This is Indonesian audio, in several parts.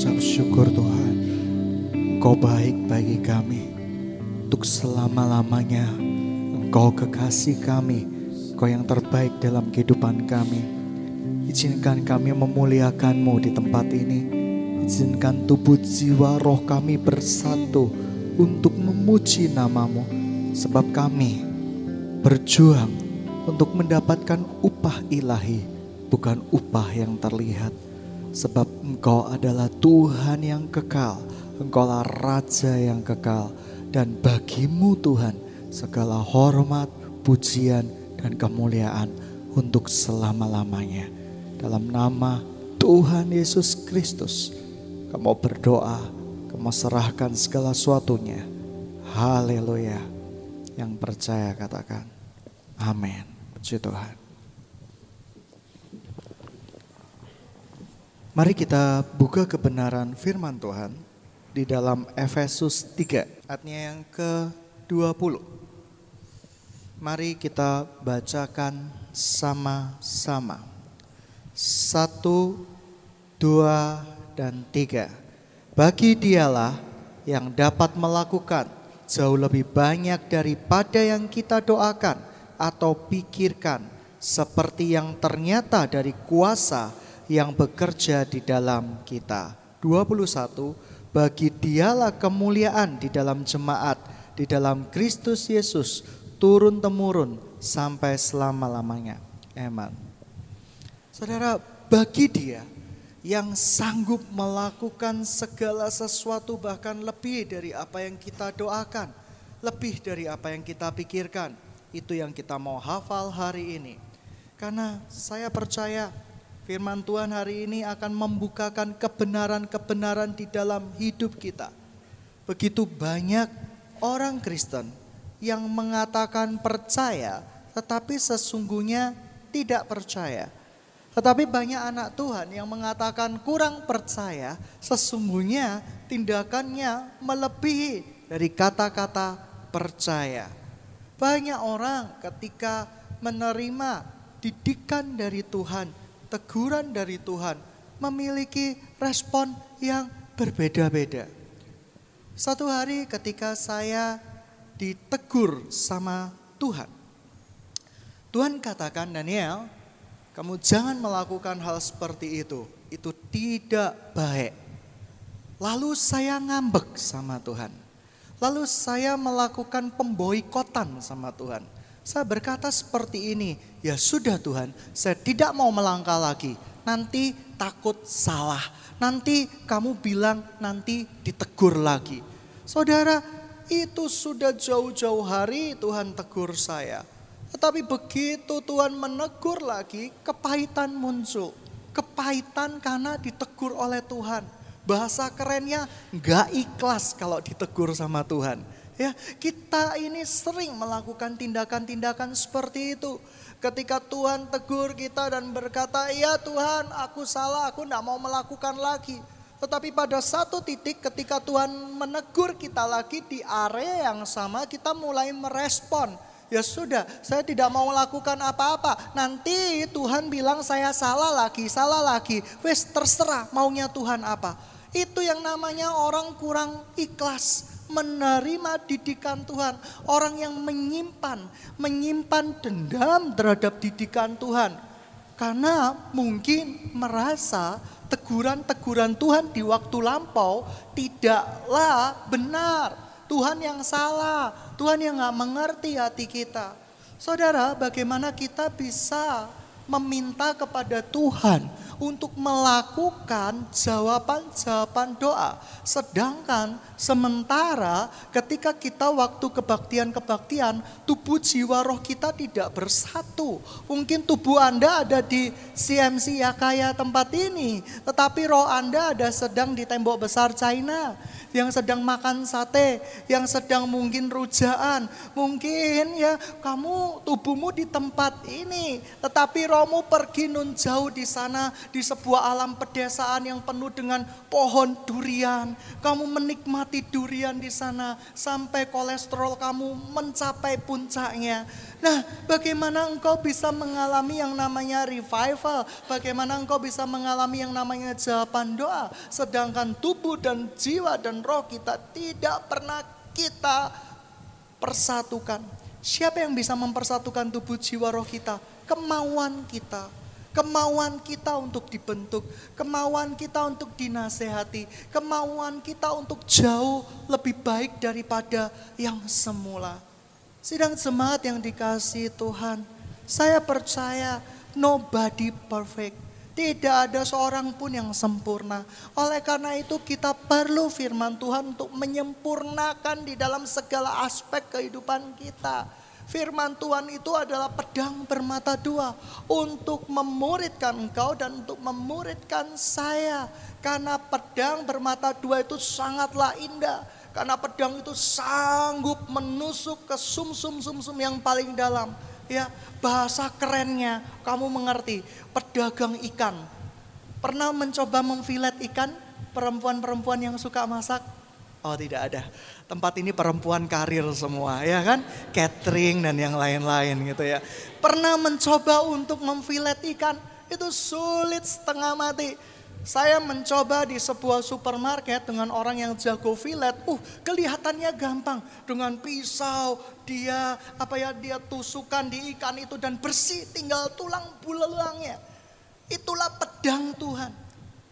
mengucap syukur Tuhan. Engkau baik bagi kami. Untuk selama-lamanya Engkau kekasih kami. Engkau yang terbaik dalam kehidupan kami. Izinkan kami memuliakanmu di tempat ini. Izinkan tubuh jiwa roh kami bersatu untuk memuji namamu. Sebab kami berjuang untuk mendapatkan upah ilahi, bukan upah yang terlihat. Sebab engkau adalah Tuhan yang kekal, engkaulah Raja yang kekal. Dan bagimu Tuhan segala hormat, pujian, dan kemuliaan untuk selama-lamanya. Dalam nama Tuhan Yesus Kristus, kamu berdoa, kamu serahkan segala sesuatunya. Haleluya. Yang percaya katakan, amin. Puji Tuhan. Mari kita buka kebenaran firman Tuhan di dalam Efesus 3, artinya yang ke-20. Mari kita bacakan sama-sama. Satu, dua, dan tiga. Bagi dialah yang dapat melakukan jauh lebih banyak daripada yang kita doakan atau pikirkan, seperti yang ternyata dari kuasa yang bekerja di dalam kita. 21 bagi dialah kemuliaan di dalam jemaat, di dalam Kristus Yesus, turun temurun sampai selama-lamanya. Amin. Saudara, bagi dia yang sanggup melakukan segala sesuatu bahkan lebih dari apa yang kita doakan, lebih dari apa yang kita pikirkan. Itu yang kita mau hafal hari ini. Karena saya percaya Firman Tuhan hari ini akan membukakan kebenaran-kebenaran di dalam hidup kita. Begitu banyak orang Kristen yang mengatakan percaya, tetapi sesungguhnya tidak percaya. Tetapi banyak anak Tuhan yang mengatakan kurang percaya, sesungguhnya tindakannya melebihi dari kata-kata percaya. Banyak orang ketika menerima didikan dari Tuhan, teguran dari Tuhan, memiliki respon yang berbeda-beda. Satu hari ketika saya ditegur sama Tuhan. Tuhan katakan, Daniel, kamu jangan melakukan hal seperti itu. Itu tidak baik. Lalu saya ngambek sama Tuhan. Lalu saya melakukan pemboikotan sama Tuhan. Saya berkata seperti ini, ya sudah Tuhan, saya tidak mau melangkah lagi. Nanti takut salah. Nanti kamu bilang nanti ditegur lagi. Saudara, itu sudah jauh-jauh hari Tuhan tegur saya. Tetapi begitu Tuhan menegur lagi, kepahitan muncul. Kepahitan karena ditegur oleh Tuhan. Bahasa kerennya nggak ikhlas kalau ditegur sama Tuhan. Ya, kita ini sering melakukan tindakan-tindakan seperti itu. Ketika Tuhan tegur kita dan berkata, "Ya Tuhan, aku salah, aku tidak mau melakukan lagi." Tetapi pada satu titik ketika Tuhan menegur kita lagi di area yang sama, kita mulai merespon. Ya sudah, saya tidak mau melakukan apa-apa. Nanti Tuhan bilang saya salah lagi, salah lagi. Wes terserah maunya Tuhan apa. Itu yang namanya orang kurang ikhlas menerima didikan Tuhan. Orang yang menyimpan, menyimpan dendam terhadap didikan Tuhan. Karena mungkin merasa teguran-teguran Tuhan di waktu lampau tidaklah benar. Tuhan yang salah, Tuhan yang gak mengerti hati kita. Saudara, bagaimana kita bisa meminta kepada Tuhan untuk melakukan jawaban-jawaban doa. Sedangkan sementara ketika kita waktu kebaktian-kebaktian, tubuh jiwa roh kita tidak bersatu. Mungkin tubuh Anda ada di CMC ya kayak tempat ini, tetapi roh Anda ada sedang di tembok besar China yang sedang makan sate, yang sedang mungkin rujaan, mungkin ya kamu tubuhmu di tempat ini, tetapi rohmu pergi nun jauh di sana di sebuah alam pedesaan yang penuh dengan pohon durian. Kamu menikmati durian di sana sampai kolesterol kamu mencapai puncaknya. Nah, bagaimana engkau bisa mengalami yang namanya revival? Bagaimana engkau bisa mengalami yang namanya jawaban doa? Sedangkan tubuh dan jiwa dan roh kita tidak pernah kita persatukan. Siapa yang bisa mempersatukan tubuh jiwa roh kita? Kemauan kita. Kemauan kita untuk dibentuk, kemauan kita untuk dinasehati, kemauan kita untuk jauh lebih baik daripada yang semula. Sidang jemaat yang dikasih Tuhan, saya percaya nobody perfect. Tidak ada seorang pun yang sempurna. Oleh karena itu kita perlu firman Tuhan untuk menyempurnakan di dalam segala aspek kehidupan kita. Firman Tuhan itu adalah pedang bermata dua untuk memuridkan engkau dan untuk memuridkan saya. Karena pedang bermata dua itu sangatlah indah. Karena pedang itu sanggup menusuk ke sum-sum-sum-sum yang paling dalam. Ya bahasa kerennya kamu mengerti pedagang ikan. Pernah mencoba memfilet ikan? Perempuan-perempuan yang suka masak? Oh tidak ada. Tempat ini perempuan karir semua ya kan? Catering dan yang lain-lain gitu ya. Pernah mencoba untuk memfilet ikan? Itu sulit setengah mati saya mencoba di sebuah supermarket dengan orang yang jago filet. Uh, kelihatannya gampang. Dengan pisau, dia apa ya dia tusukan di ikan itu dan bersih tinggal tulang bulelangnya. Itulah pedang Tuhan.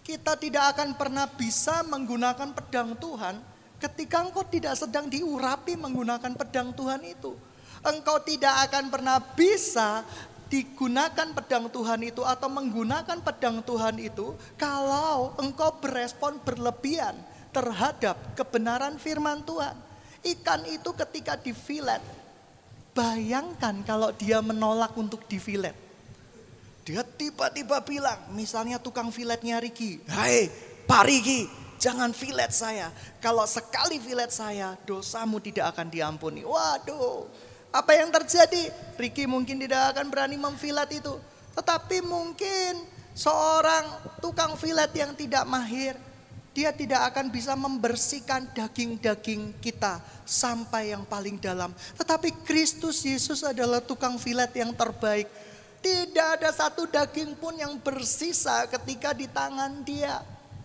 Kita tidak akan pernah bisa menggunakan pedang Tuhan ketika engkau tidak sedang diurapi menggunakan pedang Tuhan itu. Engkau tidak akan pernah bisa digunakan pedang Tuhan itu atau menggunakan pedang Tuhan itu kalau engkau berespon berlebihan terhadap kebenaran firman Tuhan. Ikan itu ketika difilet, bayangkan kalau dia menolak untuk difilet. Dia tiba-tiba bilang, misalnya tukang filetnya Riki, Hai Pak Riki, jangan filet saya. Kalau sekali filet saya, dosamu tidak akan diampuni. Waduh, apa yang terjadi? Ricky mungkin tidak akan berani memfilet itu. Tetapi mungkin seorang tukang filet yang tidak mahir, dia tidak akan bisa membersihkan daging-daging kita sampai yang paling dalam. Tetapi Kristus Yesus adalah tukang filet yang terbaik. Tidak ada satu daging pun yang bersisa ketika di tangan dia.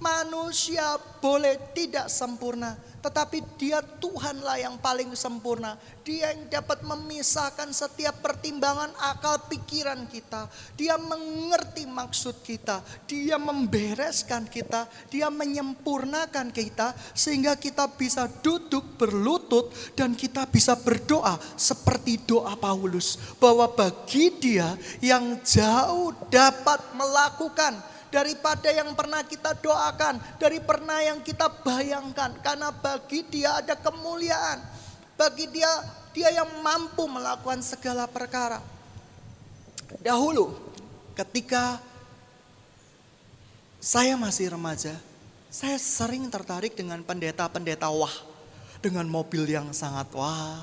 Manusia boleh tidak sempurna, tetapi dia Tuhanlah yang paling sempurna. Dia yang dapat memisahkan setiap pertimbangan akal pikiran kita. Dia mengerti maksud kita. Dia membereskan kita. Dia menyempurnakan kita. Sehingga kita bisa duduk berlutut dan kita bisa berdoa seperti doa Paulus. Bahwa bagi dia yang jauh dapat melakukan daripada yang pernah kita doakan, dari pernah yang kita bayangkan. Karena bagi dia ada kemuliaan. Bagi dia, dia yang mampu melakukan segala perkara. Dahulu ketika saya masih remaja, saya sering tertarik dengan pendeta-pendeta wah. Dengan mobil yang sangat wah.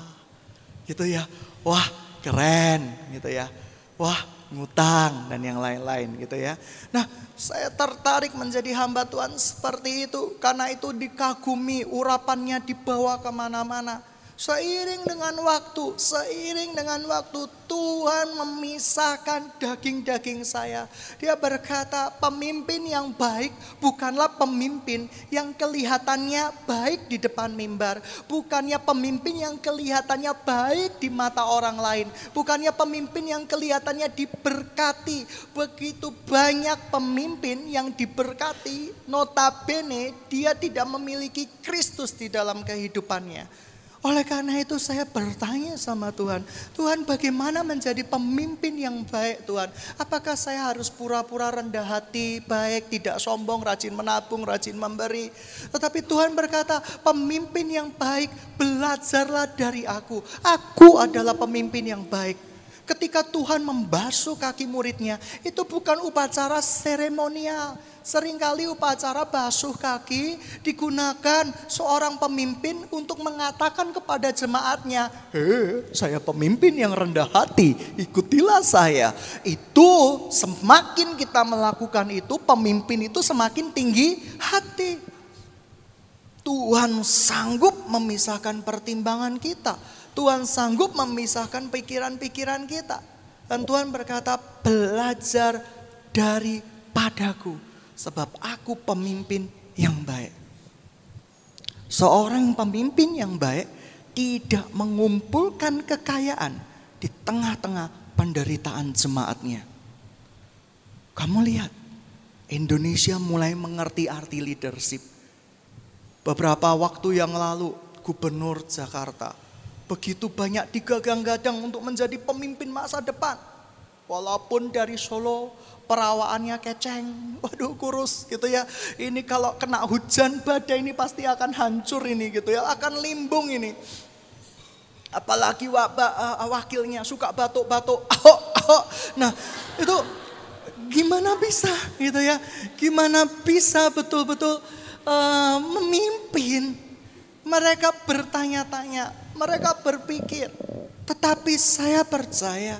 Gitu ya. Wah keren gitu ya. Wah ngutang dan yang lain-lain gitu ya. Nah, saya tertarik menjadi hamba Tuhan seperti itu karena itu dikagumi, urapannya dibawa ke mana-mana. Seiring dengan waktu, seiring dengan waktu Tuhan memisahkan daging-daging saya. Dia berkata pemimpin yang baik bukanlah pemimpin yang kelihatannya baik di depan mimbar. Bukannya pemimpin yang kelihatannya baik di mata orang lain. Bukannya pemimpin yang kelihatannya diberkati. Begitu banyak pemimpin yang diberkati notabene dia tidak memiliki Kristus di dalam kehidupannya. Oleh karena itu saya bertanya sama Tuhan, Tuhan bagaimana menjadi pemimpin yang baik Tuhan? Apakah saya harus pura-pura rendah hati, baik, tidak sombong, rajin menabung, rajin memberi? Tetapi Tuhan berkata, pemimpin yang baik, belajarlah dari aku. Aku adalah pemimpin yang baik. Ketika Tuhan membasuh kaki muridnya, itu bukan upacara seremonial. Seringkali upacara basuh kaki digunakan seorang pemimpin untuk mengatakan kepada jemaatnya, "Hei, saya pemimpin yang rendah hati, ikutilah saya." Itu semakin kita melakukan itu, pemimpin itu semakin tinggi hati. Tuhan sanggup memisahkan pertimbangan kita. Tuhan sanggup memisahkan pikiran-pikiran kita. Dan Tuhan berkata, belajar daripadaku sebab aku pemimpin yang baik. Seorang pemimpin yang baik tidak mengumpulkan kekayaan di tengah-tengah penderitaan jemaatnya. Kamu lihat, Indonesia mulai mengerti arti leadership. Beberapa waktu yang lalu, Gubernur Jakarta begitu banyak digagang-gadang untuk menjadi pemimpin masa depan. Walaupun dari Solo perawaannya keceng, waduh kurus gitu ya. Ini kalau kena hujan badai ini pasti akan hancur ini gitu ya, akan limbung ini. Apalagi uh, wakilnya suka batuk-batuk. Nah itu gimana bisa gitu ya, gimana bisa betul-betul uh, memimpin. Mereka bertanya-tanya, mereka berpikir. Tetapi saya percaya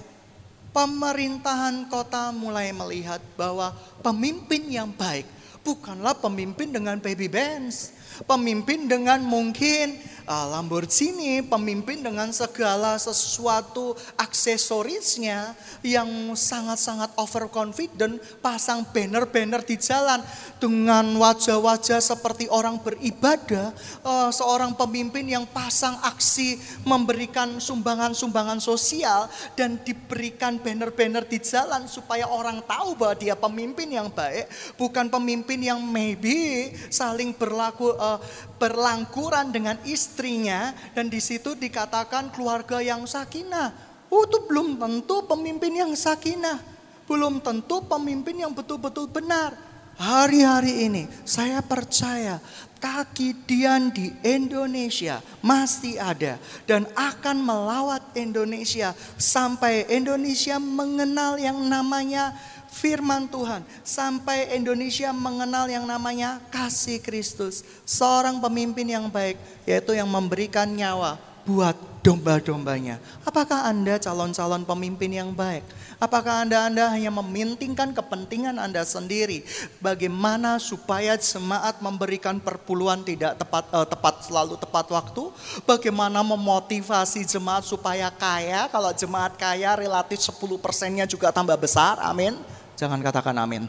pemerintahan kota mulai melihat bahwa pemimpin yang baik bukanlah pemimpin dengan baby bands, pemimpin dengan mungkin Lamborghini, pemimpin dengan segala sesuatu aksesorisnya yang sangat-sangat overconfident, pasang banner-banner di jalan. Dengan wajah-wajah seperti orang beribadah, uh, seorang pemimpin yang pasang aksi memberikan sumbangan-sumbangan sosial dan diberikan banner-banner di jalan supaya orang tahu bahwa dia pemimpin yang baik, bukan pemimpin yang maybe saling berlaku uh, berlangkuran dengan istrinya dan di situ dikatakan keluarga yang sakinah. Oh, itu belum tentu pemimpin yang sakinah. Belum tentu pemimpin yang betul-betul benar. Hari-hari ini saya percaya takidian di Indonesia masih ada dan akan melawat Indonesia sampai Indonesia mengenal yang namanya firman Tuhan sampai Indonesia mengenal yang namanya kasih Kristus. Seorang pemimpin yang baik yaitu yang memberikan nyawa buat domba-dombanya. Apakah Anda calon-calon pemimpin yang baik? Apakah Anda-Anda hanya memintingkan kepentingan Anda sendiri? Bagaimana supaya jemaat memberikan perpuluhan tidak tepat uh, tepat selalu tepat waktu? Bagaimana memotivasi jemaat supaya kaya? Kalau jemaat kaya relatif 10 persennya juga tambah besar, amin. Jangan katakan amin.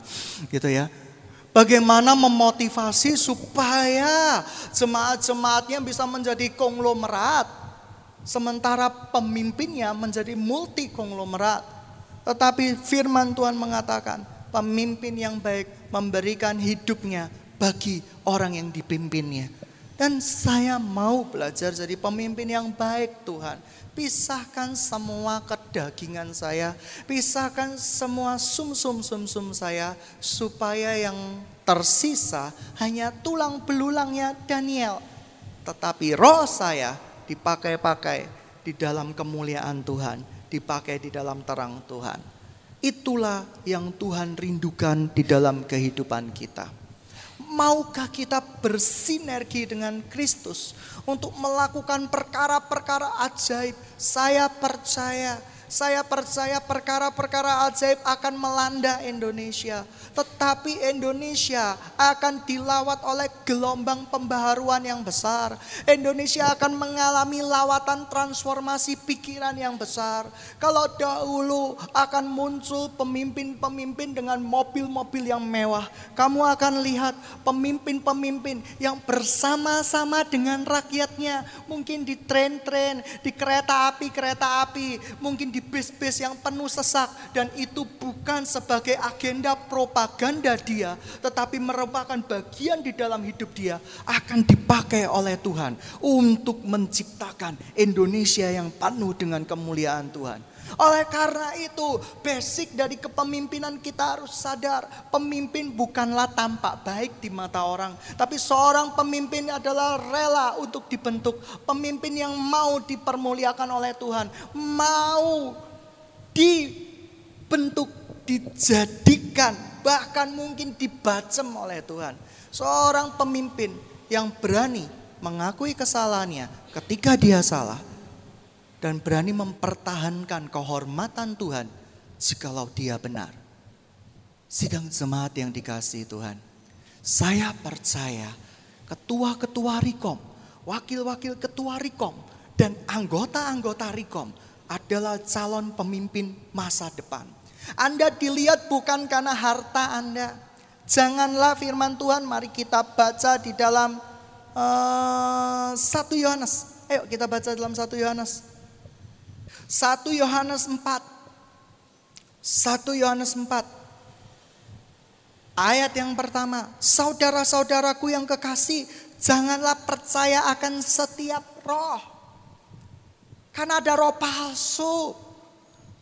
Gitu ya. Bagaimana memotivasi supaya jemaat-jemaatnya bisa menjadi konglomerat. Sementara pemimpinnya menjadi multi konglomerat. Tetapi firman Tuhan mengatakan pemimpin yang baik memberikan hidupnya bagi orang yang dipimpinnya. Dan saya mau belajar jadi pemimpin yang baik Tuhan. Pisahkan semua kedagingan saya, pisahkan semua sum-sum-sum-sum saya, supaya yang tersisa hanya tulang belulangnya Daniel. Tetapi roh saya dipakai-pakai di dalam kemuliaan Tuhan, dipakai di dalam terang Tuhan. Itulah yang Tuhan rindukan di dalam kehidupan kita. Maukah kita bersinergi dengan Kristus untuk melakukan perkara-perkara ajaib? Saya percaya saya percaya perkara-perkara ajaib akan melanda Indonesia. Tetapi Indonesia akan dilawat oleh gelombang pembaharuan yang besar. Indonesia akan mengalami lawatan transformasi pikiran yang besar. Kalau dahulu akan muncul pemimpin-pemimpin dengan mobil-mobil yang mewah. Kamu akan lihat pemimpin-pemimpin yang bersama-sama dengan rakyatnya. Mungkin di tren-tren, di kereta api-kereta api. Mungkin di bis-bis yang penuh sesak dan itu bukan sebagai agenda propaganda dia, tetapi merupakan bagian di dalam hidup dia akan dipakai oleh Tuhan untuk menciptakan Indonesia yang penuh dengan kemuliaan Tuhan. Oleh karena itu, basic dari kepemimpinan kita harus sadar, pemimpin bukanlah tampak baik di mata orang, tapi seorang pemimpin adalah rela untuk dibentuk, pemimpin yang mau dipermuliakan oleh Tuhan, mau dibentuk, dijadikan, bahkan mungkin dibacem oleh Tuhan. Seorang pemimpin yang berani mengakui kesalahannya ketika dia salah dan berani mempertahankan kehormatan Tuhan jikalau dia benar. Sidang jemaat yang dikasih Tuhan, saya percaya ketua-ketua Rikom, wakil-wakil ketua Rikom, dan anggota-anggota Rikom adalah calon pemimpin masa depan. Anda dilihat bukan karena harta Anda. Janganlah firman Tuhan, mari kita baca di dalam uh, eh, 1 Yohanes. Ayo kita baca dalam 1 Yohanes. 1 Yohanes 4. 1 Yohanes 4. Ayat yang pertama, saudara-saudaraku yang kekasih, janganlah percaya akan setiap roh. Karena ada roh palsu.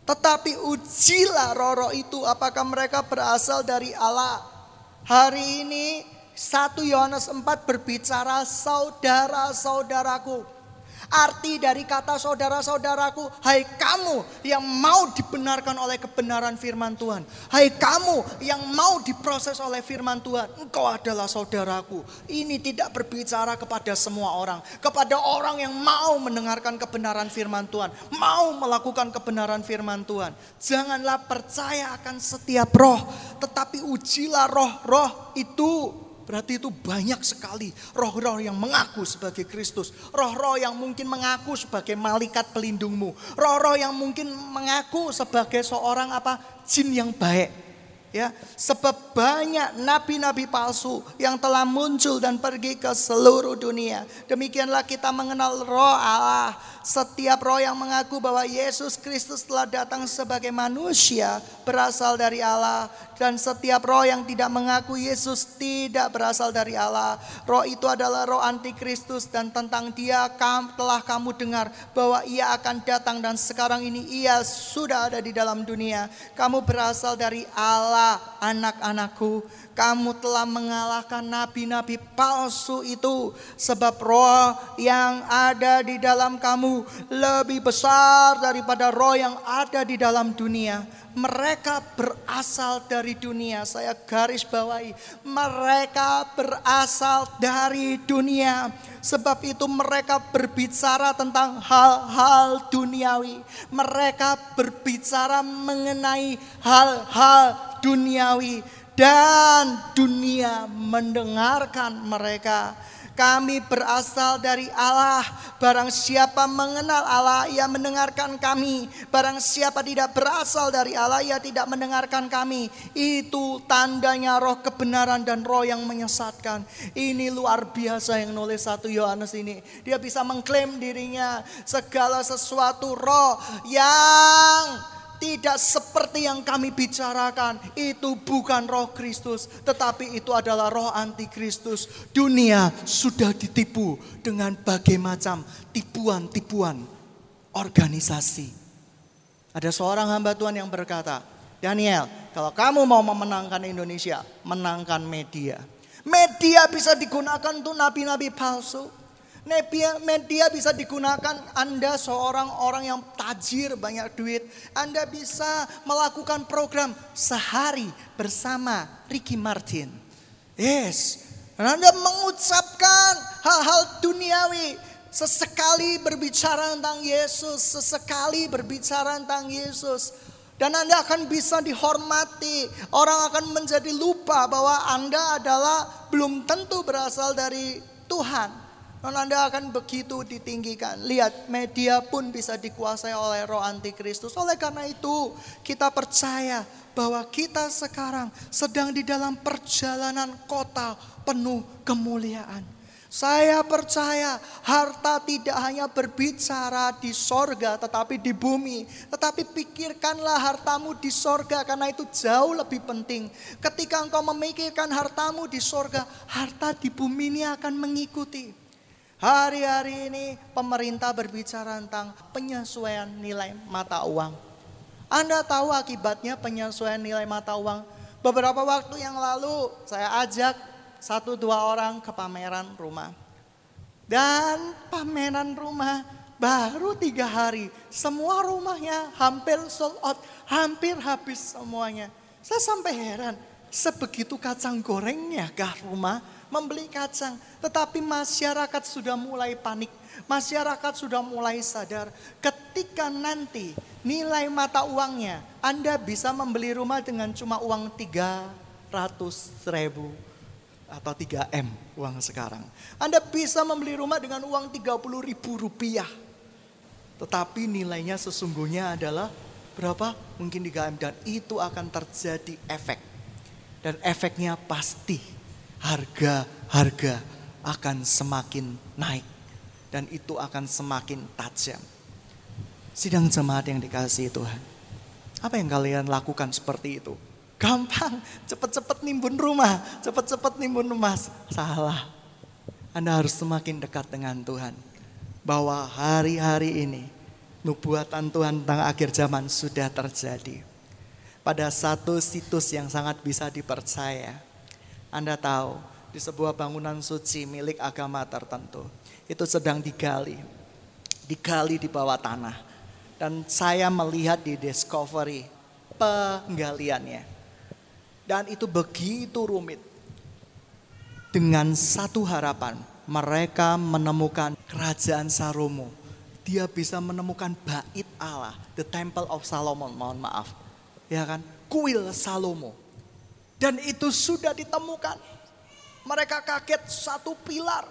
Tetapi ujilah roh-roh itu apakah mereka berasal dari Allah. Hari ini 1 Yohanes 4 berbicara saudara-saudaraku. Arti dari kata saudara-saudaraku, hai kamu yang mau dibenarkan oleh kebenaran firman Tuhan. Hai kamu yang mau diproses oleh firman Tuhan. Engkau adalah saudaraku. Ini tidak berbicara kepada semua orang. Kepada orang yang mau mendengarkan kebenaran firman Tuhan. Mau melakukan kebenaran firman Tuhan. Janganlah percaya akan setiap roh. Tetapi ujilah roh-roh itu Berarti itu banyak sekali roh-roh yang mengaku sebagai Kristus. Roh-roh yang mungkin mengaku sebagai malaikat pelindungmu. Roh-roh yang mungkin mengaku sebagai seorang apa? Jin yang baik. Ya, sebab banyak nabi-nabi palsu yang telah muncul dan pergi ke seluruh dunia. Demikianlah kita mengenal roh Allah. Setiap roh yang mengaku bahwa Yesus Kristus telah datang sebagai manusia berasal dari Allah dan setiap roh yang tidak mengaku Yesus tidak berasal dari Allah. Roh itu adalah roh antikristus dan tentang dia telah kamu dengar bahwa ia akan datang dan sekarang ini ia sudah ada di dalam dunia. Kamu berasal dari Allah anak-anakku. Kamu telah mengalahkan nabi-nabi palsu itu sebab roh yang ada di dalam kamu lebih besar daripada roh yang ada di dalam dunia mereka berasal dari dunia. Saya garis bawahi, mereka berasal dari dunia. Sebab itu mereka berbicara tentang hal-hal duniawi. Mereka berbicara mengenai hal-hal duniawi dan dunia mendengarkan mereka. Kami berasal dari Allah. Barang siapa mengenal Allah, ia mendengarkan kami. Barang siapa tidak berasal dari Allah, ia tidak mendengarkan kami. Itu tandanya roh kebenaran dan roh yang menyesatkan. Ini luar biasa yang nulis satu Yohanes ini. Dia bisa mengklaim dirinya segala sesuatu roh yang tidak seperti yang kami bicarakan. Itu bukan roh Kristus, tetapi itu adalah roh antikristus. Dunia sudah ditipu dengan bagai macam tipuan-tipuan organisasi. Ada seorang hamba Tuhan yang berkata, Daniel, kalau kamu mau memenangkan Indonesia, menangkan media. Media bisa digunakan untuk nabi-nabi palsu. Media, bisa digunakan Anda seorang orang yang tajir banyak duit. Anda bisa melakukan program sehari bersama Ricky Martin. Yes. Anda mengucapkan hal-hal duniawi. Sesekali berbicara tentang Yesus. Sesekali berbicara tentang Yesus. Dan Anda akan bisa dihormati. Orang akan menjadi lupa bahwa Anda adalah belum tentu berasal dari Tuhan. Dan Anda akan begitu ditinggikan. Lihat, media pun bisa dikuasai oleh roh antikristus. Oleh karena itu, kita percaya bahwa kita sekarang sedang di dalam perjalanan kota penuh kemuliaan. Saya percaya harta tidak hanya berbicara di sorga tetapi di bumi. Tetapi pikirkanlah hartamu di sorga karena itu jauh lebih penting. Ketika engkau memikirkan hartamu di sorga, harta di bumi ini akan mengikuti. Hari-hari ini pemerintah berbicara tentang penyesuaian nilai mata uang. Anda tahu akibatnya penyesuaian nilai mata uang? Beberapa waktu yang lalu saya ajak satu dua orang ke pameran rumah. Dan pameran rumah Baru tiga hari, semua rumahnya hampir sold out, hampir habis semuanya. Saya sampai heran, sebegitu kacang gorengnya kah rumah membeli kacang. Tetapi masyarakat sudah mulai panik, masyarakat sudah mulai sadar ketika nanti nilai mata uangnya, Anda bisa membeli rumah dengan cuma uang 300 ribu atau 3M uang sekarang. Anda bisa membeli rumah dengan uang 30 ribu rupiah. Tetapi nilainya sesungguhnya adalah berapa? Mungkin 3M dan itu akan terjadi efek. Dan efeknya pasti harga-harga akan semakin naik. Dan itu akan semakin tajam. Sidang jemaat yang dikasihi Tuhan. Apa yang kalian lakukan seperti itu? Gampang, cepet-cepet nimbun rumah, cepet-cepet nimbun rumah. Salah. Anda harus semakin dekat dengan Tuhan bahwa hari-hari ini nubuatan Tuhan tentang akhir zaman sudah terjadi. Pada satu situs yang sangat bisa dipercaya. Anda tahu, di sebuah bangunan suci milik agama tertentu. Itu sedang digali. Digali di bawah tanah. Dan saya melihat di Discovery penggaliannya. Dan itu begitu rumit. Dengan satu harapan, mereka menemukan kerajaan Salomo. Dia bisa menemukan bait Allah, the temple of Solomon, mohon maaf. Ya kan? Kuil Salomo. Dan itu sudah ditemukan. Mereka kaget satu pilar.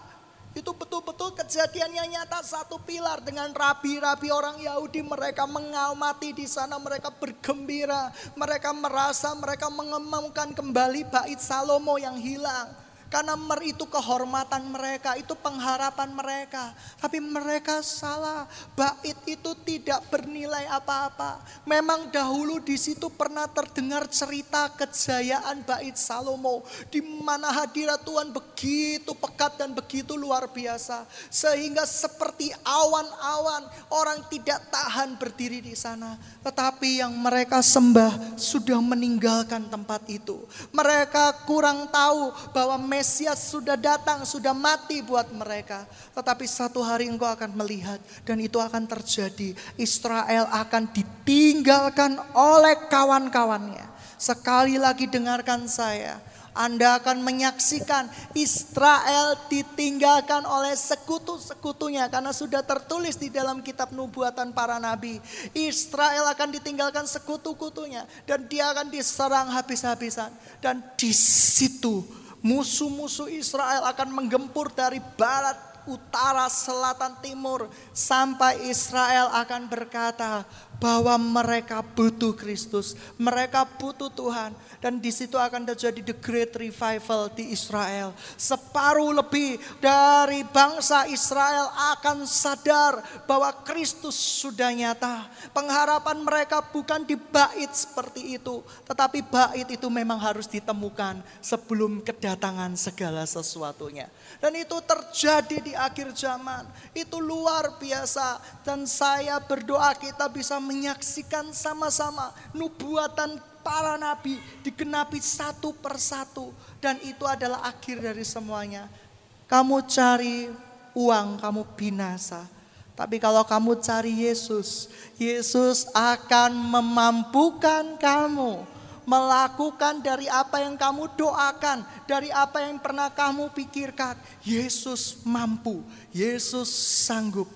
Itu betul-betul kejadiannya nyata satu pilar dengan rabi-rabi orang Yahudi mereka mengamati di sana mereka bergembira mereka merasa mereka mengemangkan kembali bait Salomo yang hilang karena mer itu kehormatan mereka, itu pengharapan mereka. Tapi mereka salah. Bait itu tidak bernilai apa-apa. Memang dahulu di situ pernah terdengar cerita kejayaan bait Salomo. Di mana hadirat Tuhan begitu pekat dan begitu luar biasa. Sehingga seperti awan-awan orang tidak tahan berdiri di sana. Tetapi yang mereka sembah sudah meninggalkan tempat itu. Mereka kurang tahu bahwa Mesias sudah datang, sudah mati buat mereka. Tetapi satu hari engkau akan melihat dan itu akan terjadi. Israel akan ditinggalkan oleh kawan-kawannya. Sekali lagi dengarkan saya. Anda akan menyaksikan Israel ditinggalkan oleh sekutu-sekutunya karena sudah tertulis di dalam kitab nubuatan para nabi. Israel akan ditinggalkan sekutu-kutunya dan dia akan diserang habis-habisan dan di situ Musuh-musuh Israel akan menggempur dari barat, utara, selatan, timur. Sampai Israel akan berkata bahwa mereka butuh Kristus. Mereka butuh Tuhan. Dan di situ akan terjadi the great revival di Israel. Separuh lebih dari bangsa Israel akan sadar bahwa Kristus sudah nyata. Pengharapan mereka bukan di bait seperti itu. Tetapi bait itu memang harus ditemukan sebelum kedatangan segala sesuatunya. Dan itu terjadi di akhir zaman. Itu luar biasa. Dan saya berdoa kita bisa menyaksikan sama-sama nubuatan para nabi digenapi satu persatu dan itu adalah akhir dari semuanya. Kamu cari uang, kamu binasa. Tapi kalau kamu cari Yesus, Yesus akan memampukan kamu melakukan dari apa yang kamu doakan, dari apa yang pernah kamu pikirkan. Yesus mampu, Yesus sanggup.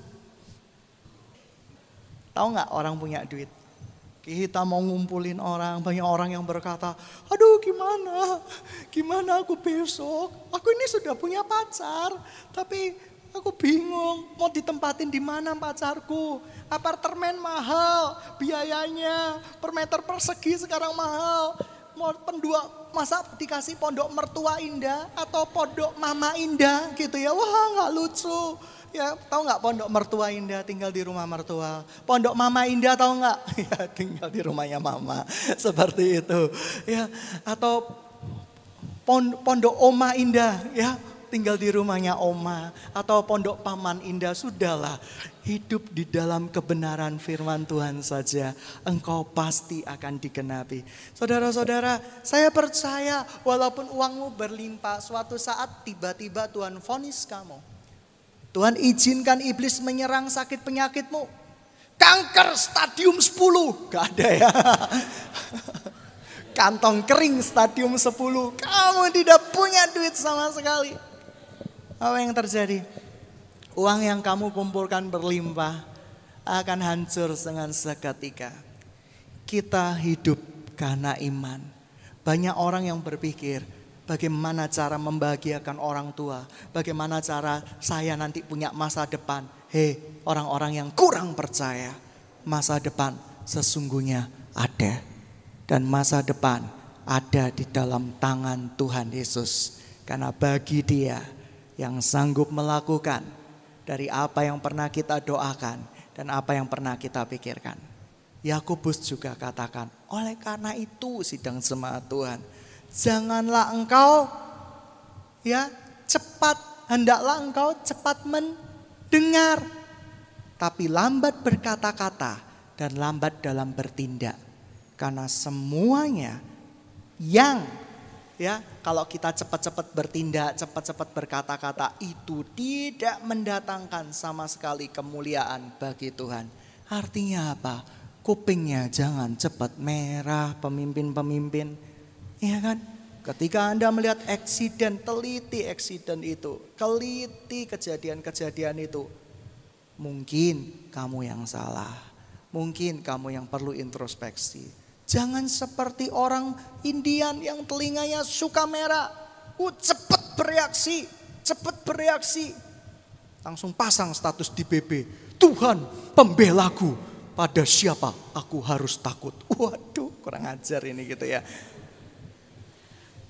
Tahu nggak orang punya duit? Kita mau ngumpulin orang, banyak orang yang berkata, aduh gimana, gimana aku besok, aku ini sudah punya pacar, tapi aku bingung mau ditempatin di mana pacarku. Apartemen mahal, biayanya per meter persegi sekarang mahal. Mau pendua, masa dikasih pondok mertua indah atau pondok mama indah gitu ya, wah nggak lucu. Ya, tahu nggak pondok mertua indah tinggal di rumah mertua. Pondok mama indah tahu nggak? Ya, tinggal di rumahnya mama. Seperti itu. Ya, atau pondok oma indah, ya, tinggal di rumahnya oma atau pondok paman indah sudahlah hidup di dalam kebenaran firman Tuhan saja engkau pasti akan digenapi. Saudara-saudara, saya percaya walaupun uangmu berlimpah suatu saat tiba-tiba Tuhan vonis kamu Tuhan izinkan iblis menyerang sakit penyakitmu. Kanker stadium 10. Gak ada ya. Kantong kering stadium 10. Kamu tidak punya duit sama sekali. Apa yang terjadi? Uang yang kamu kumpulkan berlimpah akan hancur dengan seketika. Kita hidup karena iman. Banyak orang yang berpikir, bagaimana cara membahagiakan orang tua, bagaimana cara saya nanti punya masa depan. Hei, orang-orang yang kurang percaya, masa depan sesungguhnya ada. Dan masa depan ada di dalam tangan Tuhan Yesus. Karena bagi dia yang sanggup melakukan dari apa yang pernah kita doakan dan apa yang pernah kita pikirkan. Yakobus juga katakan, oleh karena itu sidang semangat Tuhan, janganlah engkau ya cepat, hendaklah engkau cepat mendengar, tapi lambat berkata-kata dan lambat dalam bertindak. Karena semuanya yang ya kalau kita cepat-cepat bertindak, cepat-cepat berkata-kata itu tidak mendatangkan sama sekali kemuliaan bagi Tuhan. Artinya apa? Kupingnya jangan cepat merah pemimpin-pemimpin. Iya kan? Ketika Anda melihat eksiden, teliti eksiden itu, teliti kejadian-kejadian itu. Mungkin kamu yang salah. Mungkin kamu yang perlu introspeksi Jangan seperti orang Indian yang telinganya suka merah. Uh, cepat bereaksi, cepat bereaksi. Langsung pasang status di BB. Tuhan pembelaku, pada siapa aku harus takut. Waduh, kurang ajar ini gitu ya.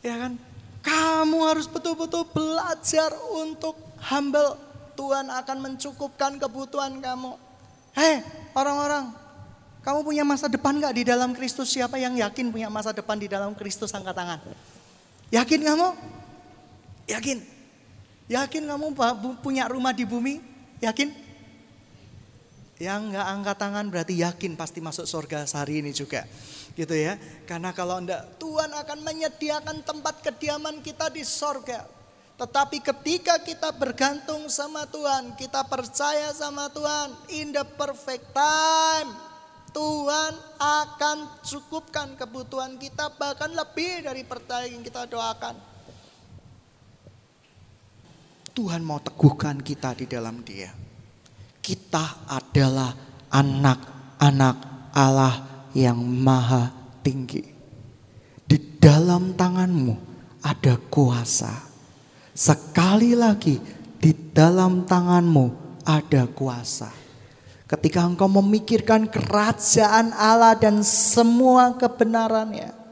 Ya kan? Kamu harus betul-betul belajar untuk humble. Tuhan akan mencukupkan kebutuhan kamu. Hei orang-orang, kamu punya masa depan gak di dalam Kristus? Siapa yang yakin punya masa depan di dalam Kristus? Angkat tangan. Yakin kamu? Yakin? Yakin kamu punya rumah di bumi? Yakin? Yang gak angkat tangan berarti yakin pasti masuk surga sehari ini juga. Gitu ya. Karena kalau enggak, Tuhan akan menyediakan tempat kediaman kita di surga. Tetapi ketika kita bergantung sama Tuhan, kita percaya sama Tuhan, in the perfect time, Tuhan akan cukupkan kebutuhan kita bahkan lebih dari pertanyaan yang kita doakan. Tuhan mau teguhkan kita di dalam dia. Kita adalah anak-anak Allah yang maha tinggi. Di dalam tanganmu ada kuasa. Sekali lagi di dalam tanganmu ada kuasa Ketika engkau memikirkan kerajaan Allah dan semua kebenarannya.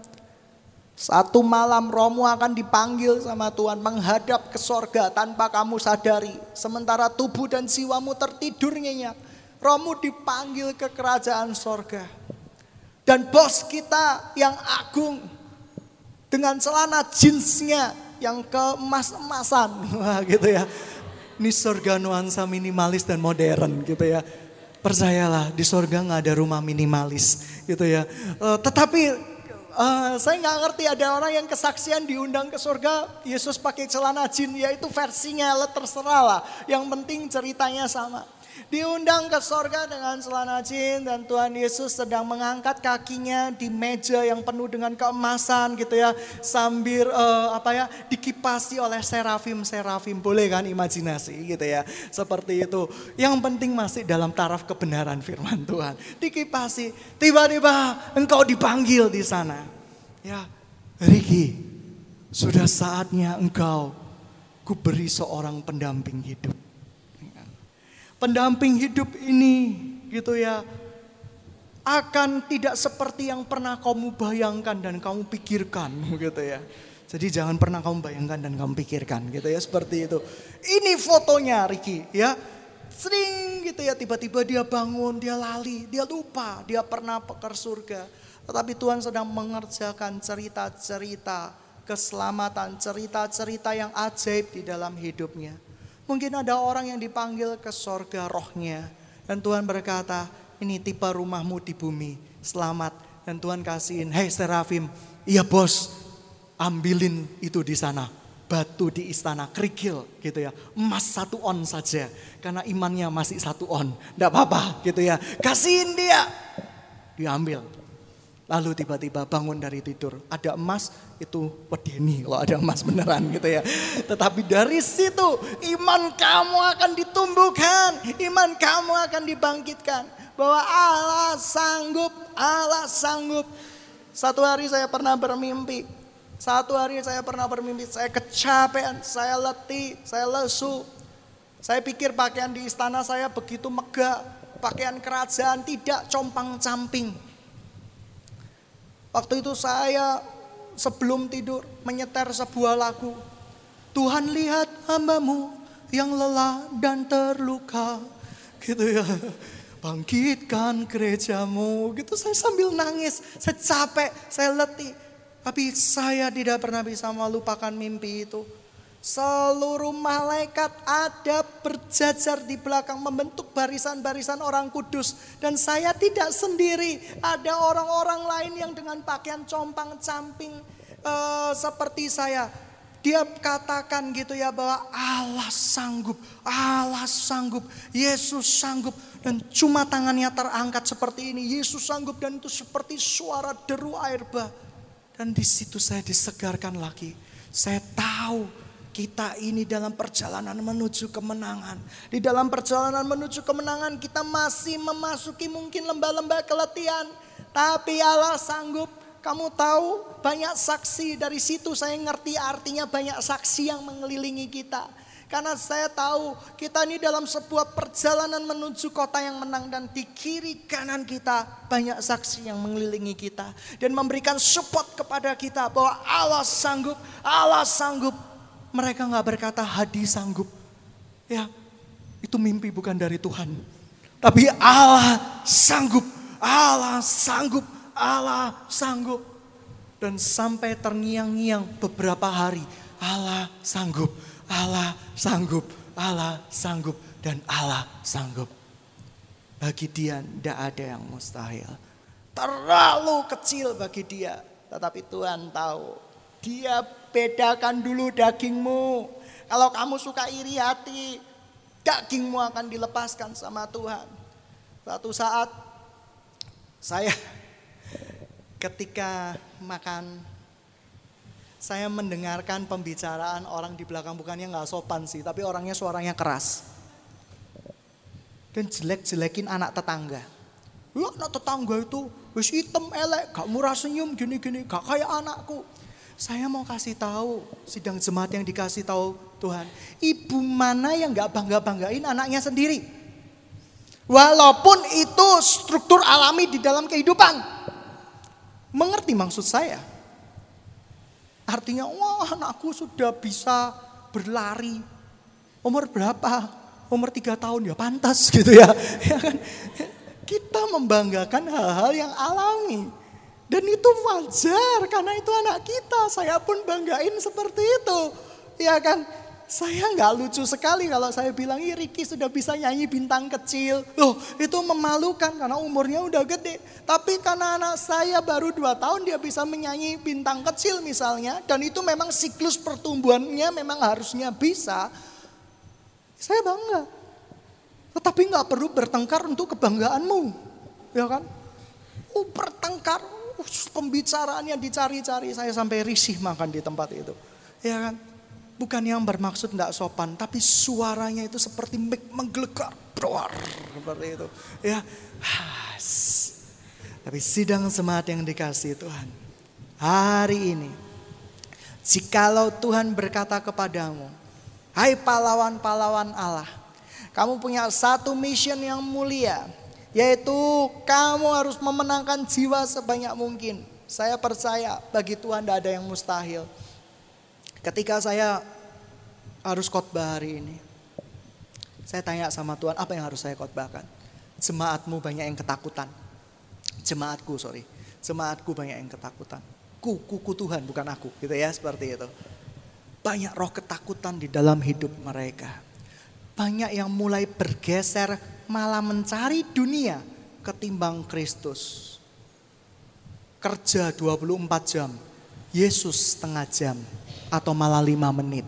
Satu malam rohmu akan dipanggil sama Tuhan menghadap ke sorga tanpa kamu sadari. Sementara tubuh dan jiwamu tertidur nyenyak. Rohmu dipanggil ke kerajaan sorga. Dan bos kita yang agung dengan celana jeansnya yang keemas-emasan. Gitu ya. Ini surga nuansa minimalis dan modern gitu ya. Percayalah di sorga nggak ada rumah minimalis gitu ya. Uh, tetapi uh, saya nggak ngerti ada orang yang kesaksian diundang ke sorga Yesus pakai celana jin ya itu versinya terserah lah. Yang penting ceritanya sama diundang ke sorga dengan celana jin dan Tuhan Yesus sedang mengangkat kakinya di meja yang penuh dengan keemasan gitu ya sambil uh, apa ya dikipasi oleh serafim serafim boleh kan imajinasi gitu ya? Seperti itu. Yang penting masih dalam taraf kebenaran firman Tuhan. Dikipasi. Tiba-tiba engkau dipanggil di sana. Ya Riki sudah saatnya engkau kuberi seorang pendamping hidup pendamping hidup ini gitu ya akan tidak seperti yang pernah kamu bayangkan dan kamu pikirkan gitu ya. Jadi jangan pernah kamu bayangkan dan kamu pikirkan gitu ya seperti itu. Ini fotonya Ricky ya. Sering gitu ya tiba-tiba dia bangun, dia lali, dia lupa dia pernah pekar surga. Tetapi Tuhan sedang mengerjakan cerita-cerita keselamatan, cerita-cerita yang ajaib di dalam hidupnya. Mungkin ada orang yang dipanggil ke sorga rohnya. Dan Tuhan berkata, ini tipe rumahmu di bumi, selamat. Dan Tuhan kasihin, hei serafim, iya bos, ambilin itu di sana. batu di istana kerikil gitu ya. Emas satu on saja. Karena imannya masih satu on. Tidak apa-apa gitu ya. Kasihin dia. Diambil. Lalu tiba-tiba bangun dari tidur. Ada emas itu wedeni kalau ada emas beneran gitu ya. Tetapi dari situ iman kamu akan ditumbuhkan. Iman kamu akan dibangkitkan. Bahwa Allah sanggup, Allah sanggup. Satu hari saya pernah bermimpi satu hari saya pernah bermimpi, saya kecapean, saya letih, saya lesu. Saya pikir pakaian di istana saya begitu megah, pakaian kerajaan tidak compang-camping. Waktu itu saya sebelum tidur menyeter sebuah lagu. Tuhan lihat hambamu yang lelah dan terluka. Gitu ya. Bangkitkan gerejamu. Gitu saya sambil nangis. Saya capek, saya letih. Tapi saya tidak pernah bisa melupakan mimpi itu. Seluruh malaikat ada berjajar di belakang membentuk barisan-barisan orang kudus. Dan saya tidak sendiri. Ada orang-orang lain yang dengan pakaian compang-camping uh, seperti saya. Dia katakan gitu ya bahwa Allah sanggup, Allah sanggup, Yesus sanggup. Dan cuma tangannya terangkat seperti ini. Yesus sanggup dan itu seperti suara deru air bah. Dan di situ saya disegarkan lagi. Saya tahu kita ini dalam perjalanan menuju kemenangan. Di dalam perjalanan menuju kemenangan kita masih memasuki mungkin lembah-lembah keletihan. Tapi Allah sanggup. Kamu tahu banyak saksi dari situ saya ngerti artinya banyak saksi yang mengelilingi kita. Karena saya tahu kita ini dalam sebuah perjalanan menuju kota yang menang dan di kiri kanan kita banyak saksi yang mengelilingi kita dan memberikan support kepada kita bahwa Allah sanggup, Allah sanggup. Mereka nggak berkata Hadi sanggup. Ya, itu mimpi bukan dari Tuhan. Tapi Allah sanggup, Allah sanggup, Allah sanggup. Dan sampai terngiang-ngiang beberapa hari, Allah sanggup, Allah sanggup, Allah sanggup, dan Allah sanggup. Bagi dia tidak ada yang mustahil. Terlalu kecil bagi dia. Tetapi Tuhan tahu. Dia bedakan dulu dagingmu. Kalau kamu suka iri hati, dagingmu akan dilepaskan sama Tuhan. Suatu saat saya ketika makan saya mendengarkan pembicaraan orang di belakang bukannya nggak sopan sih, tapi orangnya suaranya keras. Dan jelek-jelekin anak tetangga. Ya anak tetangga itu wis hitam elek, gak murah senyum gini-gini, gak kayak anakku. Saya mau kasih tahu, sidang jemaat yang dikasih tahu Tuhan, ibu mana yang gak bangga-banggain anaknya sendiri? Walaupun itu struktur alami di dalam kehidupan. Mengerti maksud saya? Artinya, wah anakku sudah bisa berlari. Umur berapa? Umur tiga tahun ya pantas gitu ya. ya kan? Kita membanggakan hal-hal yang alami. Dan itu wajar karena itu anak kita. Saya pun banggain seperti itu. Ya kan? Saya nggak lucu sekali kalau saya bilang, Ricky sudah bisa nyanyi bintang kecil. Loh, itu memalukan karena umurnya udah gede. Tapi karena anak saya baru dua tahun dia bisa menyanyi bintang kecil misalnya. Dan itu memang siklus pertumbuhannya memang harusnya bisa. Saya bangga. Tetapi nggak perlu bertengkar untuk kebanggaanmu. Ya kan? Oh, bertengkar. Pembicaraan yang dicari-cari. Saya sampai risih makan di tempat itu. Ya kan? Bukan yang bermaksud tidak sopan, tapi suaranya itu seperti menggelegar, broar, seperti itu. Ya, has. Tapi sidang semangat yang dikasih Tuhan. Hari ini, jikalau Tuhan berkata kepadamu, Hai pahlawan-pahlawan Allah, kamu punya satu mission yang mulia, yaitu kamu harus memenangkan jiwa sebanyak mungkin. Saya percaya bagi Tuhan tidak ada yang mustahil. Ketika saya harus khotbah hari ini, saya tanya sama Tuhan, apa yang harus saya khotbahkan? Jemaatmu banyak yang ketakutan. Jemaatku, sorry. Jemaatku banyak yang ketakutan. Ku, kuku Tuhan, bukan aku. Gitu ya, seperti itu. Banyak roh ketakutan di dalam hidup mereka. Banyak yang mulai bergeser malah mencari dunia ketimbang Kristus. Kerja 24 jam, Yesus setengah jam atau malah lima menit.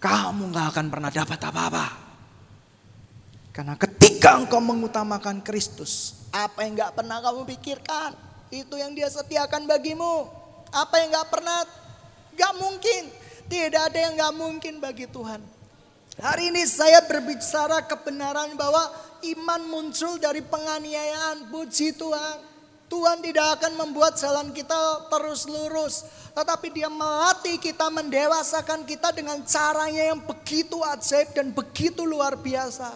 Kamu gak akan pernah dapat apa-apa. Karena ketika engkau mengutamakan Kristus, apa yang gak pernah kamu pikirkan, itu yang dia sediakan bagimu. Apa yang gak pernah, gak mungkin. Tidak ada yang gak mungkin bagi Tuhan. Hari ini saya berbicara kebenaran bahwa iman muncul dari penganiayaan. Puji Tuhan. Tuhan tidak akan membuat jalan kita terus lurus. Tetapi dia melatih kita, mendewasakan kita dengan caranya yang begitu ajaib dan begitu luar biasa.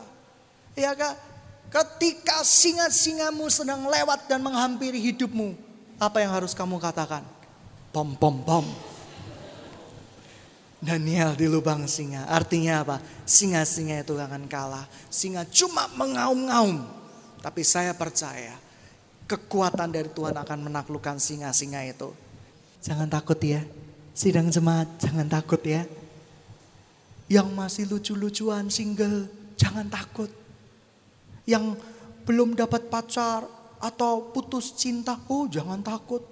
Ya kak, ketika singa-singamu sedang lewat dan menghampiri hidupmu. Apa yang harus kamu katakan? Pom pom pom. Daniel di lubang singa. Artinya apa? Singa-singa itu akan kalah. Singa cuma mengaum-ngaum. Tapi saya percaya kekuatan dari Tuhan akan menaklukkan singa-singa itu. Jangan takut ya. Sidang jemaat, jangan takut ya. Yang masih lucu-lucuan single, jangan takut. Yang belum dapat pacar atau putus cinta, oh jangan takut.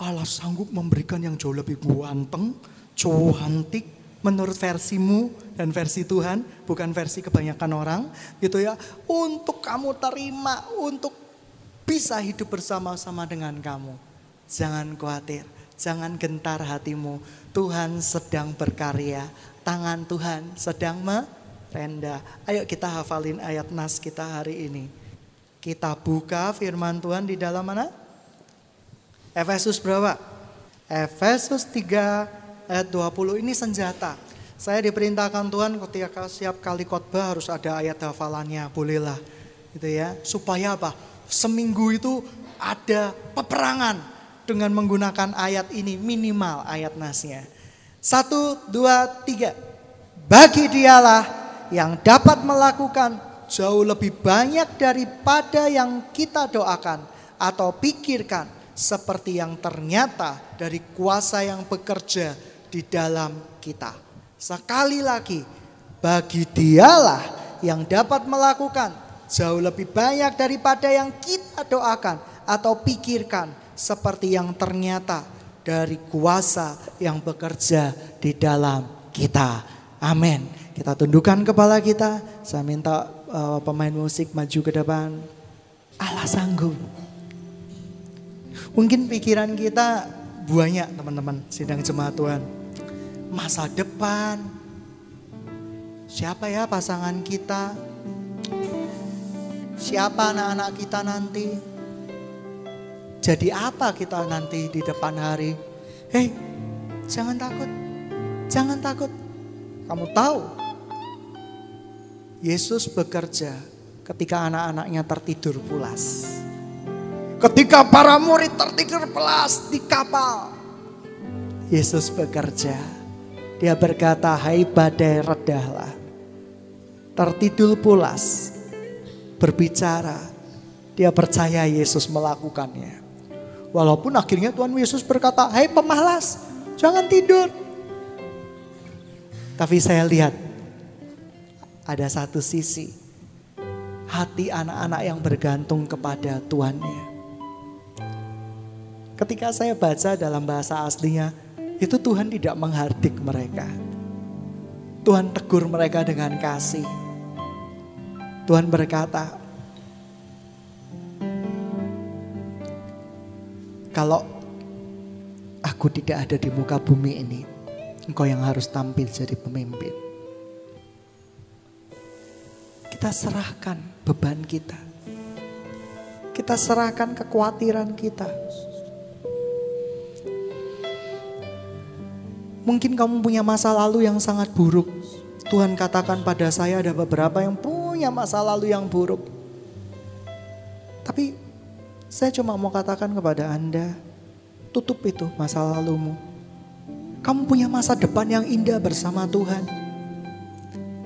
Allah sanggup memberikan yang jauh lebih ganteng, cantik, menurut versimu dan versi Tuhan, bukan versi kebanyakan orang, gitu ya. Untuk kamu terima, untuk bisa hidup bersama-sama dengan kamu. Jangan khawatir, jangan gentar hatimu. Tuhan sedang berkarya, tangan Tuhan sedang merendah. Ayo kita hafalin ayat nas kita hari ini. Kita buka firman Tuhan di dalam mana? Efesus berapa? Efesus 3 ayat 20 ini senjata. Saya diperintahkan Tuhan ketika siap kali khotbah harus ada ayat hafalannya, bolehlah. Gitu ya. Supaya apa? seminggu itu ada peperangan dengan menggunakan ayat ini minimal ayat nasnya. Satu, dua, tiga. Bagi dialah yang dapat melakukan jauh lebih banyak daripada yang kita doakan atau pikirkan seperti yang ternyata dari kuasa yang bekerja di dalam kita. Sekali lagi, bagi dialah yang dapat melakukan jauh lebih banyak daripada yang kita doakan atau pikirkan seperti yang ternyata dari kuasa yang bekerja di dalam kita. Amin. Kita tundukkan kepala kita. Saya minta uh, pemain musik maju ke depan. Allah sanggup. Mungkin pikiran kita banyak teman-teman sidang jemaat Tuhan. Masa depan. Siapa ya pasangan kita? Siapa anak-anak kita nanti? Jadi apa kita nanti di depan hari? Hei, jangan takut. Jangan takut. Kamu tahu, Yesus bekerja ketika anak-anaknya tertidur pulas. Ketika para murid tertidur pulas di kapal. Yesus bekerja. Dia berkata, hai badai redahlah. Tertidur pulas berbicara, dia percaya Yesus melakukannya. Walaupun akhirnya Tuhan Yesus berkata, "Hei pemalas, jangan tidur." Tapi saya lihat ada satu sisi hati anak-anak yang bergantung kepada Tuhannya. Ketika saya baca dalam bahasa aslinya, itu Tuhan tidak menghardik mereka. Tuhan tegur mereka dengan kasih. Tuhan berkata, kalau aku tidak ada di muka bumi ini, engkau yang harus tampil jadi pemimpin. Kita serahkan beban kita. Kita serahkan kekhawatiran kita. Mungkin kamu punya masa lalu yang sangat buruk. Tuhan katakan pada saya ada beberapa yang pun punya masa lalu yang buruk. Tapi saya cuma mau katakan kepada Anda, tutup itu masa lalumu. Kamu punya masa depan yang indah bersama Tuhan.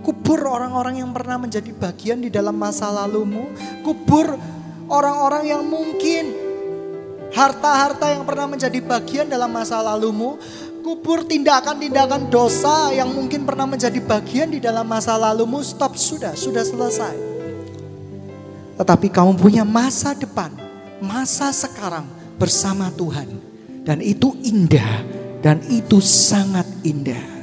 Kubur orang-orang yang pernah menjadi bagian di dalam masa lalumu. Kubur orang-orang yang mungkin harta-harta yang pernah menjadi bagian dalam masa lalumu kubur tindakan-tindakan dosa yang mungkin pernah menjadi bagian di dalam masa lalumu, stop sudah, sudah selesai. Tetapi kamu punya masa depan, masa sekarang bersama Tuhan. Dan itu indah Dan itu sangat indah.